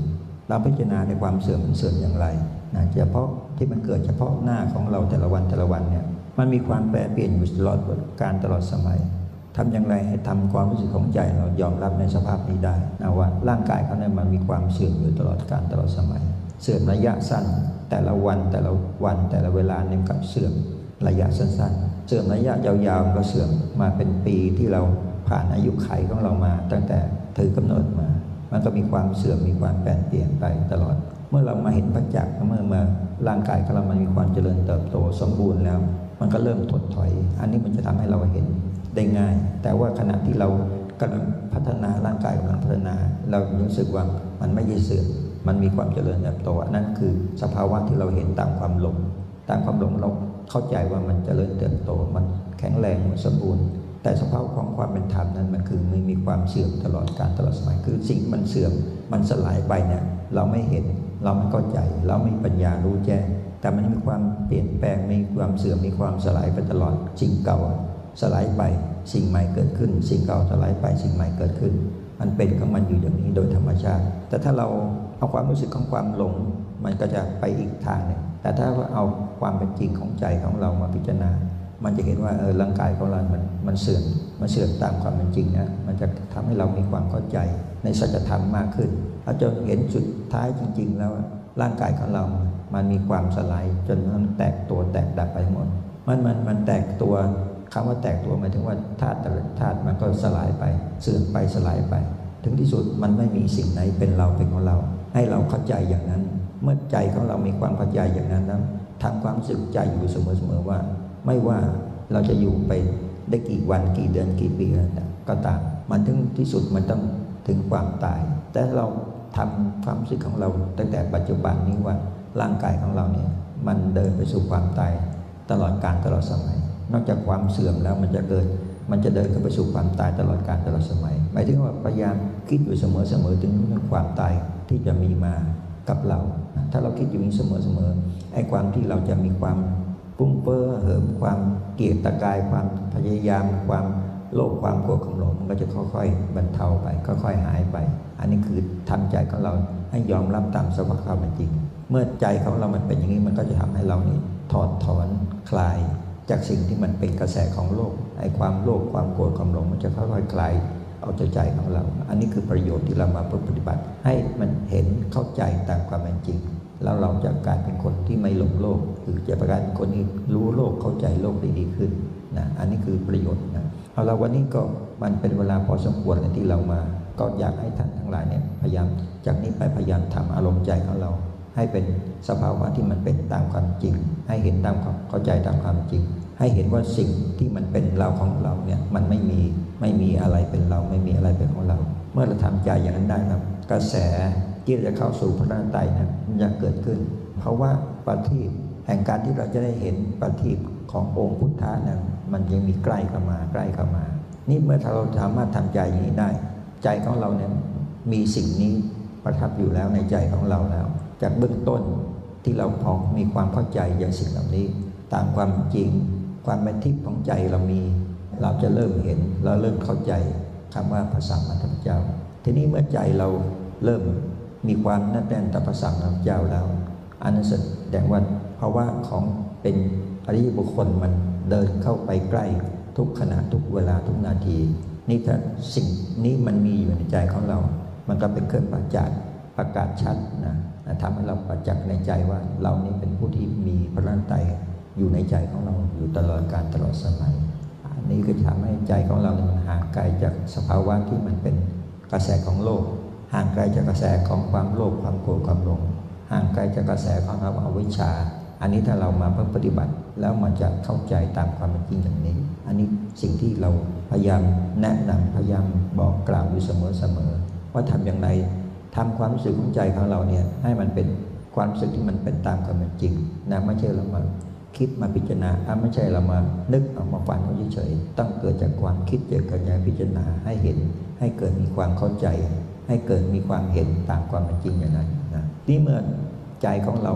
เราพิจารณาในความเสื่อมมันเสื่อมอย่างไรนะเฉพาะที่มันเกิดเฉพาะหน้าของเราแต่ละวันแต่ละวันเนี่ยมันมีความแปรเปลี่ยนอยู่ตลอดการตลอดสมัยทำอย่างไรให้ทำความรู้สึกของใจเรายอมรับในสภาพนี้ได้นะว่าร่างกายเขาเนี่ยมันมีความเสื่อมอยู่ตลอดการตลอดสมัย เสื่อมระยะสั้น แต่ละวันแต่ละวันแต่ละเวลาเนี่ยกับเสื่อมระยะสั้นๆ เสื่อมระยะยาวๆก็เสื่อมมาเป็นปีที่เราผ่านอายุไขของเรามา ตั้งแต่ ถือกำเนิดมา มันก็มีความเสื่อมมีความแปรเปลี่ยนไปตลอด เมื่อเรามาเห็นปัจจักเมื่อมาร่างกายของเรามันมีความเจริญเติบโตสมบูรณ์แล้ว มันก็เริ่มถดถอย อันนี้มันจะทำให้เราเห็นได้ง่าย แต่ว่าขณะที่เรากำลังพัฒนาร่างกายกำลังพัฒนา เรารู้สึกว่ามันไม่ยิ่เสื่อมมันมีความเจริญเติบโตนั่นคือสภาวะที่เราเห็นตามความหลงตามความหลงเราเข้าใจว่ามันเจริญเติบโต มันแข็งแรงมันสมบูรณ์ แต่สภาพของความเป็นธรรมนั้นมันคือไม่มีความเสื่อมตลอดการตลอดสมัยคือสิ่งมันเสื่อมมันสลายไปเนี่ยเราไม่เห็นเราไม่เข้าใจ เราไม่ปัญญารู้แจ้ง แต่มันมีความเปลี่ยนแปลงมีความเสื่อมมีความสลายไปตลอดสิ่งเก่าสลายไปสิ่งใหม่เกิดขึ้น สิ่งเก่าสลายไปสิ่งใหม่เกิดขึ้น มันเป็นของมันอยู่อย่างนี้โดยธรรมชาติ แต่ถ้าเราเอาความรู้สึกของความหลง มันก็จะไปอีกทางหนึ่งแต่ถ้าว่าเอาความเป็นจริงของใจของเรามาพิจารณา มันจะเห็นว่าเออร่างกายของเรามันมันเสื่อมมันเสื่อมตามความเป็นจริงนะมันจะทำให้เรามีความเข้าใจในสัจธรรมมากขึ้นเราจะเห็นจุดท้ายจริง ๆ แล้วร่างกายของเรา มันมีความสลายจนมันแตกตัวแตกดับไปหมด มันมันมันแตกตัวคำว่าแตกตัวหมายถึงว่าธาตุแต่ละธาตุมันก็สลายไป เสื่อมไปสลายไป ถึงที่สุดมันไม่มีสิ่งไหนเป็นเราเป็นของเรา ให้เราเข้าใจอย่างนั้น เมื่อใจของเรามีความเข้าใจอย่างนั้นแล้วทำความสึกใจอยู่เสมอๆว่า ไม่ว่าเราจะอยู่ไปได้กี่วันกี่เดือนกี่ปีก็ตามมันถึงที่สุดมันต้องถึงความตาย แต่เราทำความรู้สึกของเรา ตั้งแต่ปัจจุบันนี้ว่าร่างกายของเราเนี่ยมันเดินไปสู่ความตายตลอดการตลอดสมัย นอกจากความเสื่อมแล้วมันจะเกิด มันจะเดินเข้าไปสู่ความตายตลอดการตลอดสมัย หมายถึงว่าพยายามคิดอยู่เสมอๆถึงเรื่องความตายที่จะมีมากับเรา ถ้าเราคิดอยู่เสมอๆไอ้ความที่เราจะมีความ ปุ้งเป้อเหิมความเกลียดตะกายความพยายามความโลภความโกรธความหลงมันก็จะค่อยๆบรรเทาไป ค่อยๆหายไป อันนี้คือทำใจของเราให้ยอมรับตามสภาพความเป็นจริง เมื่อใจของเรามันเป็นอย่างนี้มันก็จะทำให้เรานี่ถอดถอนคลาย จากสิ่งที่มันเป็นกระแสของโลกไอ้ความโลภความโกรธความหลงมันจะค่อยๆคลายเอาใจใจของเรา อันนี้คือประโยชน์ที่เรามาปฏิบัติ ให้มันเห็นเข้าใจตามความเป็นจริง แล้วเราจะกลายเป็นคนที่ไม่หลงโลก คือจะกลายเป็นคนที่รู้โลกเข้าใจโลกได้ดีขึ้นนะอันนี้คือประโยชน์นะเอาละวันนี้ก็มันเป็นเวลาพอสมควรเลยที่เรามา ก็อยากให้ท่านทั้งหลายเนี่ยพยายามจากนี้ไปพยายามทำอารมณ์ใจของเรา ให้เป็นสภาวะที่มันเป็นตามความจริง ให้เห็นตามความเข้าใจตามความจริง ให้เห็นว่าสิ่งที่มันเป็นเราของเราเนี่ยมันไม่มีไม่มีอะไรเป็นเราไม่มีอะไรเป็นของเรา เมื่อเราทำใจอย่างนั้นได้ครับกระแสที่จะเข้าสู่พระนาไตนะ มันจะเกิดขึ้น เพราะว่าปฏิบแห่งการที่เราจะได้เห็นปฏิบขององค์พุทธะนั้นมันยังมีใกล้เข้ามาใกล้เข้ามา นี่เมื่อเราสามารถทำใจอย่างนี้ได้ ใจของเราเนี่ยมีสิ่งนี้ประทับอยู่แล้วในใจของเราแล้ว จากเบื้องต้นที่เราพอมีความเข้าใจอย่างสิ่งเหล่านี้ ตามความจริง ความเป็นทิพย์ของใจเรามี เราจะเริ่มเห็นเราเริ่มเข้าใจคำว่าภาษามัทธเจ้า ทีนี้เมื่อใจเราเริ่ม มีความแน่นแน่นต่อภาษามัทธเจ้าแล้ว อันนั้นแสดงว่าภาวะของเป็นอริยบุคคลมันเดินเข้าไปใกล้ทุกขณะทุกเวลาทุกนาที นี่ถ้าสิ่งนี้มันมีอยู่ในใจของเรา มันก็เป็นเครื่องประจักษ์ประกาศชัดนะทำให้เราประจักษ์ในใจว่าเรานี้เป็นผู้ที่มีพระรัตนตอยู่ในใจของเราอยู่ตลอดการตลอดสมัยอันนี้ก็ทำให้ใจของเรามันห่างไกลจากสภาวะที่มันเป็นกระแสของโลก ห่างไกลจากกระแสของความโลภความโกรธความหลงห่างไกลจากกระแสของอวิชชา อันนี้ถ้าเรามาเพื่อปฏิบัติแล้วมันจะเข้าใจตามความเป็นจริงอย่างนี้ อันนี้สิ่งที่เราพยายามแนะนำพยายามบอกกล่าวอยู่เสมอๆว่าทำอย่างไรทำความรู้สึกของใจของเราเนี่ยให้มันเป็นความรู้สึกที่มันเป็นตามความเป็นจริงนะไม่ใช่เรามาคิดมาพิจารณาไม่ใช่เรามานึกออกมาฝันเฉยๆต้องเกิดจากความคิดเกิดการพิจารณาให้เห็น ให้เกิดมีความเข้าใจ ให้เกิดมีความเห็นตามความเป็นจริงอย่างนั้นนะนี่เมื่อใจของเรา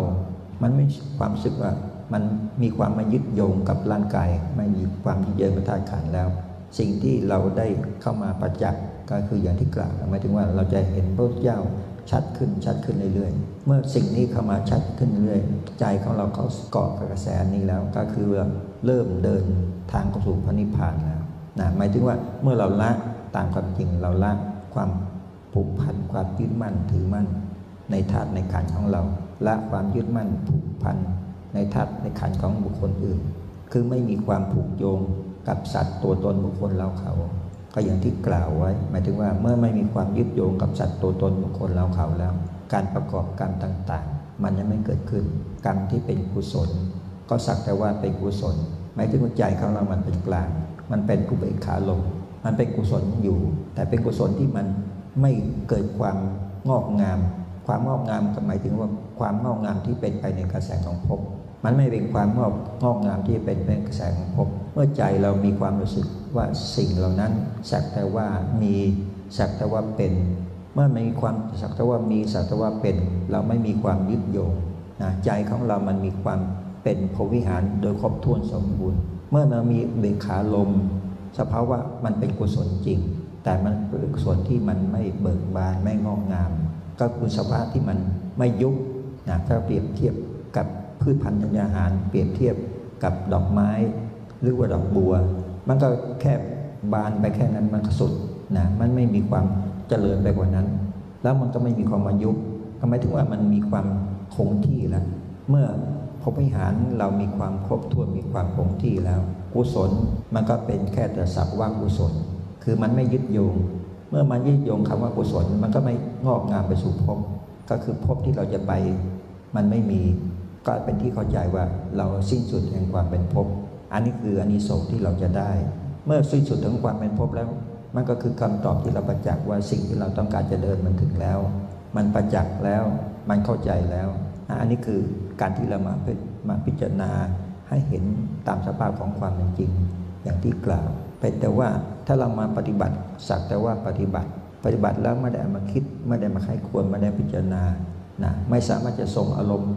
มันไม่ความรู้สึกว่ามันมีความมายึดโยงกับร่างกาย ไม่มีความยึดเยินมาทาขันแล้ว สิ่งที่เราได้เข้ามาประจักษ์ก็คืออย่างที่กล่าวหมายถึงว่าเราจะเห็นพระเจ้าชัดขึ้นชัดขึ้นเรื่อยๆ เมื่อสิ่งนี้เข้ามาชัดขึ้นเรื่อยใจของเราเขาเกาะกับกระแสนี้แล้ว ก็คือเริ่มเดินทางเข้าสู่พระนิพพานแล้วนะหมายถึงว่าเมื่อเราละตามความจริงเราละความ ผูกพันความยึดมั่นถือมั่น ในธาตุในขันของเราละความยึดมั่นผูกพันในธาตุในขันของบุคคลอื่น คือไม่มีความผูกโยงกับสัตว์ตัวตนบุคคลเราเขา ก็อย่างที่กล่าวไว้ หมายถึงว่าเมื่อไม่มีความยึดโยงกับสัตว์ตัวตนบุคคลเราเขาแล้ว การประกอบกรรมต่างๆ มันยังไม่เกิดขึ้น กรรมที่เป็นกุศล ก็สักแต่ว่าเป็นกุศล หมายถึงใจของเรามันเป็นกลาง มันเป็นกุเบกขาลงมันเป็นกุศลอยู่ แต่เป็นกุศลที่มัน ไม่เกิดความงอกงาม ความงอกงามหมายถึงว่าความงอกงามที่เป็นไปในกระแสของภพมันไม่เป็นความงอกงอกงามที่เป็นเป็นกระแสของภพเมื่อใจเรามีความรู้สึกว่าสิ่งเหล่านั้นสักแต่ว่ามีสักแต่ว่าเป็น เมื่อมีความสักแต่ว่ามีสักแต่ว่าเป็น เราไม่มีความยึดโยงนะใจของเรามันมีความเป็นพวิหารโดยครบถ้วนสมบูรณ์ เมื่อเรามีเบขาลมสภาวะมันเป็นกุศลจริง แต่มันเป็นกุศลที่มันไม่เบิกบานไม่งอกงาม ก็คือสภาพที่มันไม่ยุบนะถ้าเปรียบเทียบกับพืชพันธุ์ธัญญาหาร เปรียบเทียบกับดอกไม้ หรือว่าดอกบัว มันก็แค่บานไปแค่นั้นมันก็สุดนะมันไม่มีความเจริญไปกว่านั้น แล้วมันก็ไม่มีความอายุบก็หมายถึงว่ามันมีความคงที่แล้วเมื่อพรหมวิหารเรามีความครบถ้วนมีความคงที่แล้ว กุศลมันก็เป็นแค่แต่สักว่างกุศล คือมันไม่ยึดโยง เมื่อมันยึดโยงคำว่ากุศลมันก็ไม่งอกงามไปสู่ภพก็คือภพที่เราจะไปมันไม่มี ก็เป็นที่เข้าใจว่าเราสิ้นสุดแห่งความเป็นภพอันนี้คืออานิสงส์ที่เราจะได้ เมื่อสิ้นสุดถึงความเป็นภพแล้ว มันก็คือคำตอบที่เราประจักษ์ว่าสิ่งที่เราต้องการจะเดินมันถึงแล้ว มันประจักษ์แล้วมันเข้าใจแล้ว อันนี้คือการที่เรามามาพิจารณาให้เห็นตามสภาพของความเป็นจริง อย่างที่กล่าว เป็นแต่ว่าถ้าเรามาปฏิบัติสักแต่ว่าปฏิบัติ ปฏิบัติแล้วไม่ได้มาคิดไม่ได้มาใครควรไม่ได้พิจารณานะไม่สามารถจะส่งอารมณ์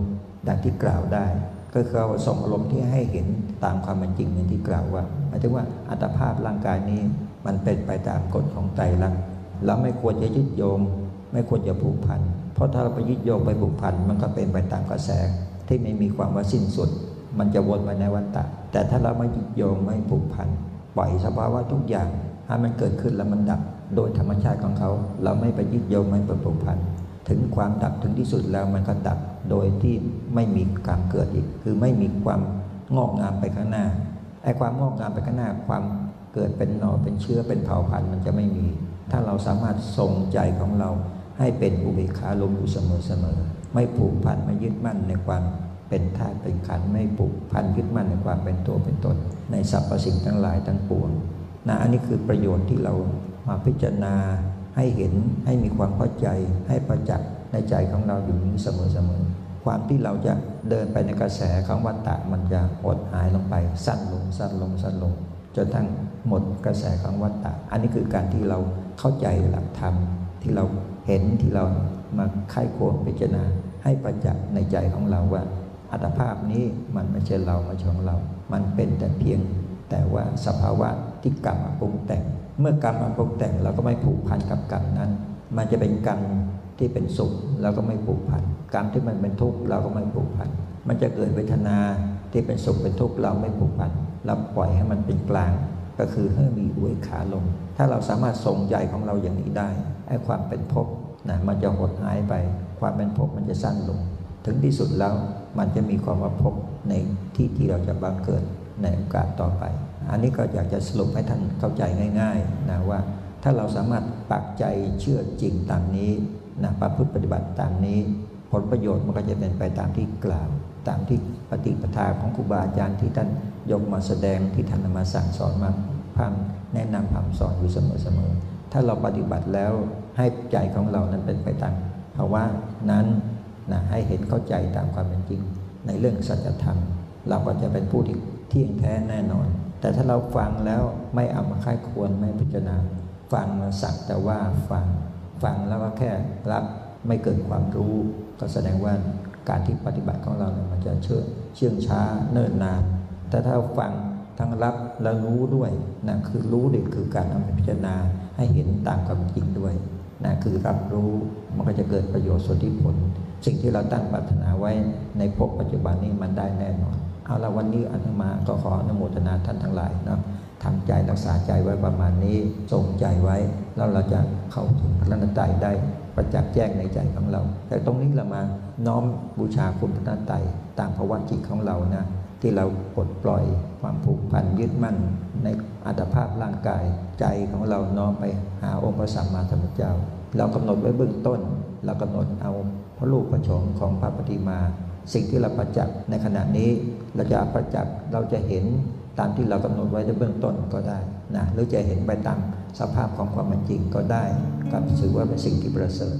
ดังที่กล่าวได้ ก็คือส่งอารมณ์ที่ให้เห็นตามความเป็นจริงอย่างที่กล่าวว่าหมายถึงว่าอัตภาพร่างกายนี้มันเป็นไปตามกฎของไตรลักษณ์เราไม่ควรจะยึดโยง ไม่ควรจะผูกพันเพราะถ้าเราไปยึดโยงไปผูกพันมันก็เป็นไปตามกระแสที่ไม่มีความว่าสิ้นสุด มันจะวนไปในวัฏฏะแต่ถ้าเราไม่ยึดโยงไม่ผูกพัน ปล่อยสภาวะทุกอย่างให้มันเกิดขึ้นแล้วมันดับ โดยธรรมชาติของเขา เราไม่ไปยึดโยงไม่ไปผูกพันถึงความดับถึงที่สุดแล้วมันก็ดับโดยที่ไม่มีการเกิดอีก คือไม่มีความงอกงามไปข้างหน้าไอ้ความงอกงามไปข้างหน้าความเกิดเป็นหนอเป็นเชื้อเป็นเผ่าพันธุ์มันจะไม่มี ถ้าเราสามารถทรงใจของเราให้เป็นอุเบกขาลมอยู่เสมอๆไม่ผูกพันไม่ยึดมั่นในความ เป็นธาตุเป็นขันไม่ผูกพันยึดมั่นในความเป็นตัวเป็นตน ในสรรพสิ่งทั้งหลายทั้งปวงนะอันนี้คือประโยชน์ที่เรามาพิจารณาให้เห็นให้มีความเข้าใจให้ประจักษ์ในใจของเราอยู่นี้เสมอๆความที่เราจะเดินไปในกระแสของวัฏฏะมันจะหดหายลงไป สั้นลงสั้นลงสั้นลงจนทั้งหมดกระแสของวัฏฏะอันนี้คือการที่เราเข้าใจหลักธรรมที่เราเห็นที่เรามาไข้ควรพิจารณาให้ประจักษ์ในใจของเราว่า อัตภาพนี้มันไม่ใช่เราไม่ใช่ของเรา มันเป็นแต่เพียงแต่ว่าสภาวะที่กรรมปรุงแต่ง เมื่อกรรมปรุงแต่งเราก็ไม่ผูกพันกับกรรมนั้น มันจะเป็นกรรมที่เป็นสุขเราก็ไม่ผูกพันกรรมที่มันเป็นทุกข์เราก็ไม่ผูกพัน มันจะเกิดเวทนาที่เป็นสุขเป็นทุกข์เราไม่ผูกพันเราปล่อยให้มันเป็นกลาง ก็คือให้มีอุเบกขาลง ถ้าเราสามารถทรงใจของเราอย่างนี้ได้ไอ้ความเป็นภพนะมันจะหดหายไป ความเป็นภพมันจะสั้นลง ถึงที่สุดแล้วมันจะมีความว่าพบในที่ที่เราจะบังเกิดในโอกาสต่อไป อันนี้ก็อยากจะสรุปให้ท่านเข้าใจง่ายๆนะว่า ถ้าเราสามารถปักใจเชื่อจริงตามนี้นะประพฤติปฏิบัติตามนี้ ผลประโยชน์มันก็จะเป็นไปตามที่กล่าว ตามที่ปฏิปทาของครูบาอาจารย์ที่ท่านยกมาแสดงที่ท่านมาสั่งสอนมาพังแนะนำคำสอนอยู่เสมอๆถ้าเราปฏิบัติแล้วให้ใจของเรานั้นเป็นไปตามภาวะนั้น นะให้เห็นเข้าใจตามความเป็นจริง ในเรื่องสัจธรรม เราก็จะเป็นผู้ที่เที่ยงแท้แน่นอน แต่ถ้าเราฟังแล้วไม่เอามาค่ายควรไม่พิจารณา ฟังมาสักแต่ว่าฟังฟังแล้วก็แค่รับไม่เกิดความรู้ ก็แสดงว่าการที่ปฏิบัติของเราเนี่ยมันจะเชื่อเชื่องช้าเนิ่นนานแต่ถ้าฟังทั้งรับและรู้ด้วยนะคือรู้เด็กคือการเอาไปพิจารณาให้เห็นตามความจริงด้วยนะคือรับรู้มันก็จะเกิดประโยชน์ส่วนที่ผล สิ่งที่เราตั้งปรารถนาไว้ในภพปัจจุบันนี้มันได้แน่นอน เอาละวันนี้อันมาก็ขออนุโมทนาท่านทั้งหลายเนาะทำใจรักษาใจไว้ประมาณนี้ส่งใจไว้ แล้วเราจะเข้าถึงพระนันตได้ประจักษ์แจ้งในใจของเรา แต่ตรงนี้เรามาน้อมบูชาคุณพระนันตตามภาวะจิตของเรานะที่เราปลดปล่อยความผูกพันยึดมั่นในอัตภาพร่างกายใจของเราน้อมไปหาองค์พระสัมมาสัมพุทธเจ้า เรากำหนดไว้เบื้องต้น เรากำหนดเอา พระลูกพระชงของพระปฏิมา สิ่งที่เราประจักษ์ในขณะนี้เราจะประจักษ์เราจะเห็นตามที่เรากำหนดไว้ในเบื้องต้นก็ได้นะหรือจะเห็นไปตามสภาพของความเป็นจริงก็ได้ กับถือว่าเป็นสิ่งที่ประเสริฐ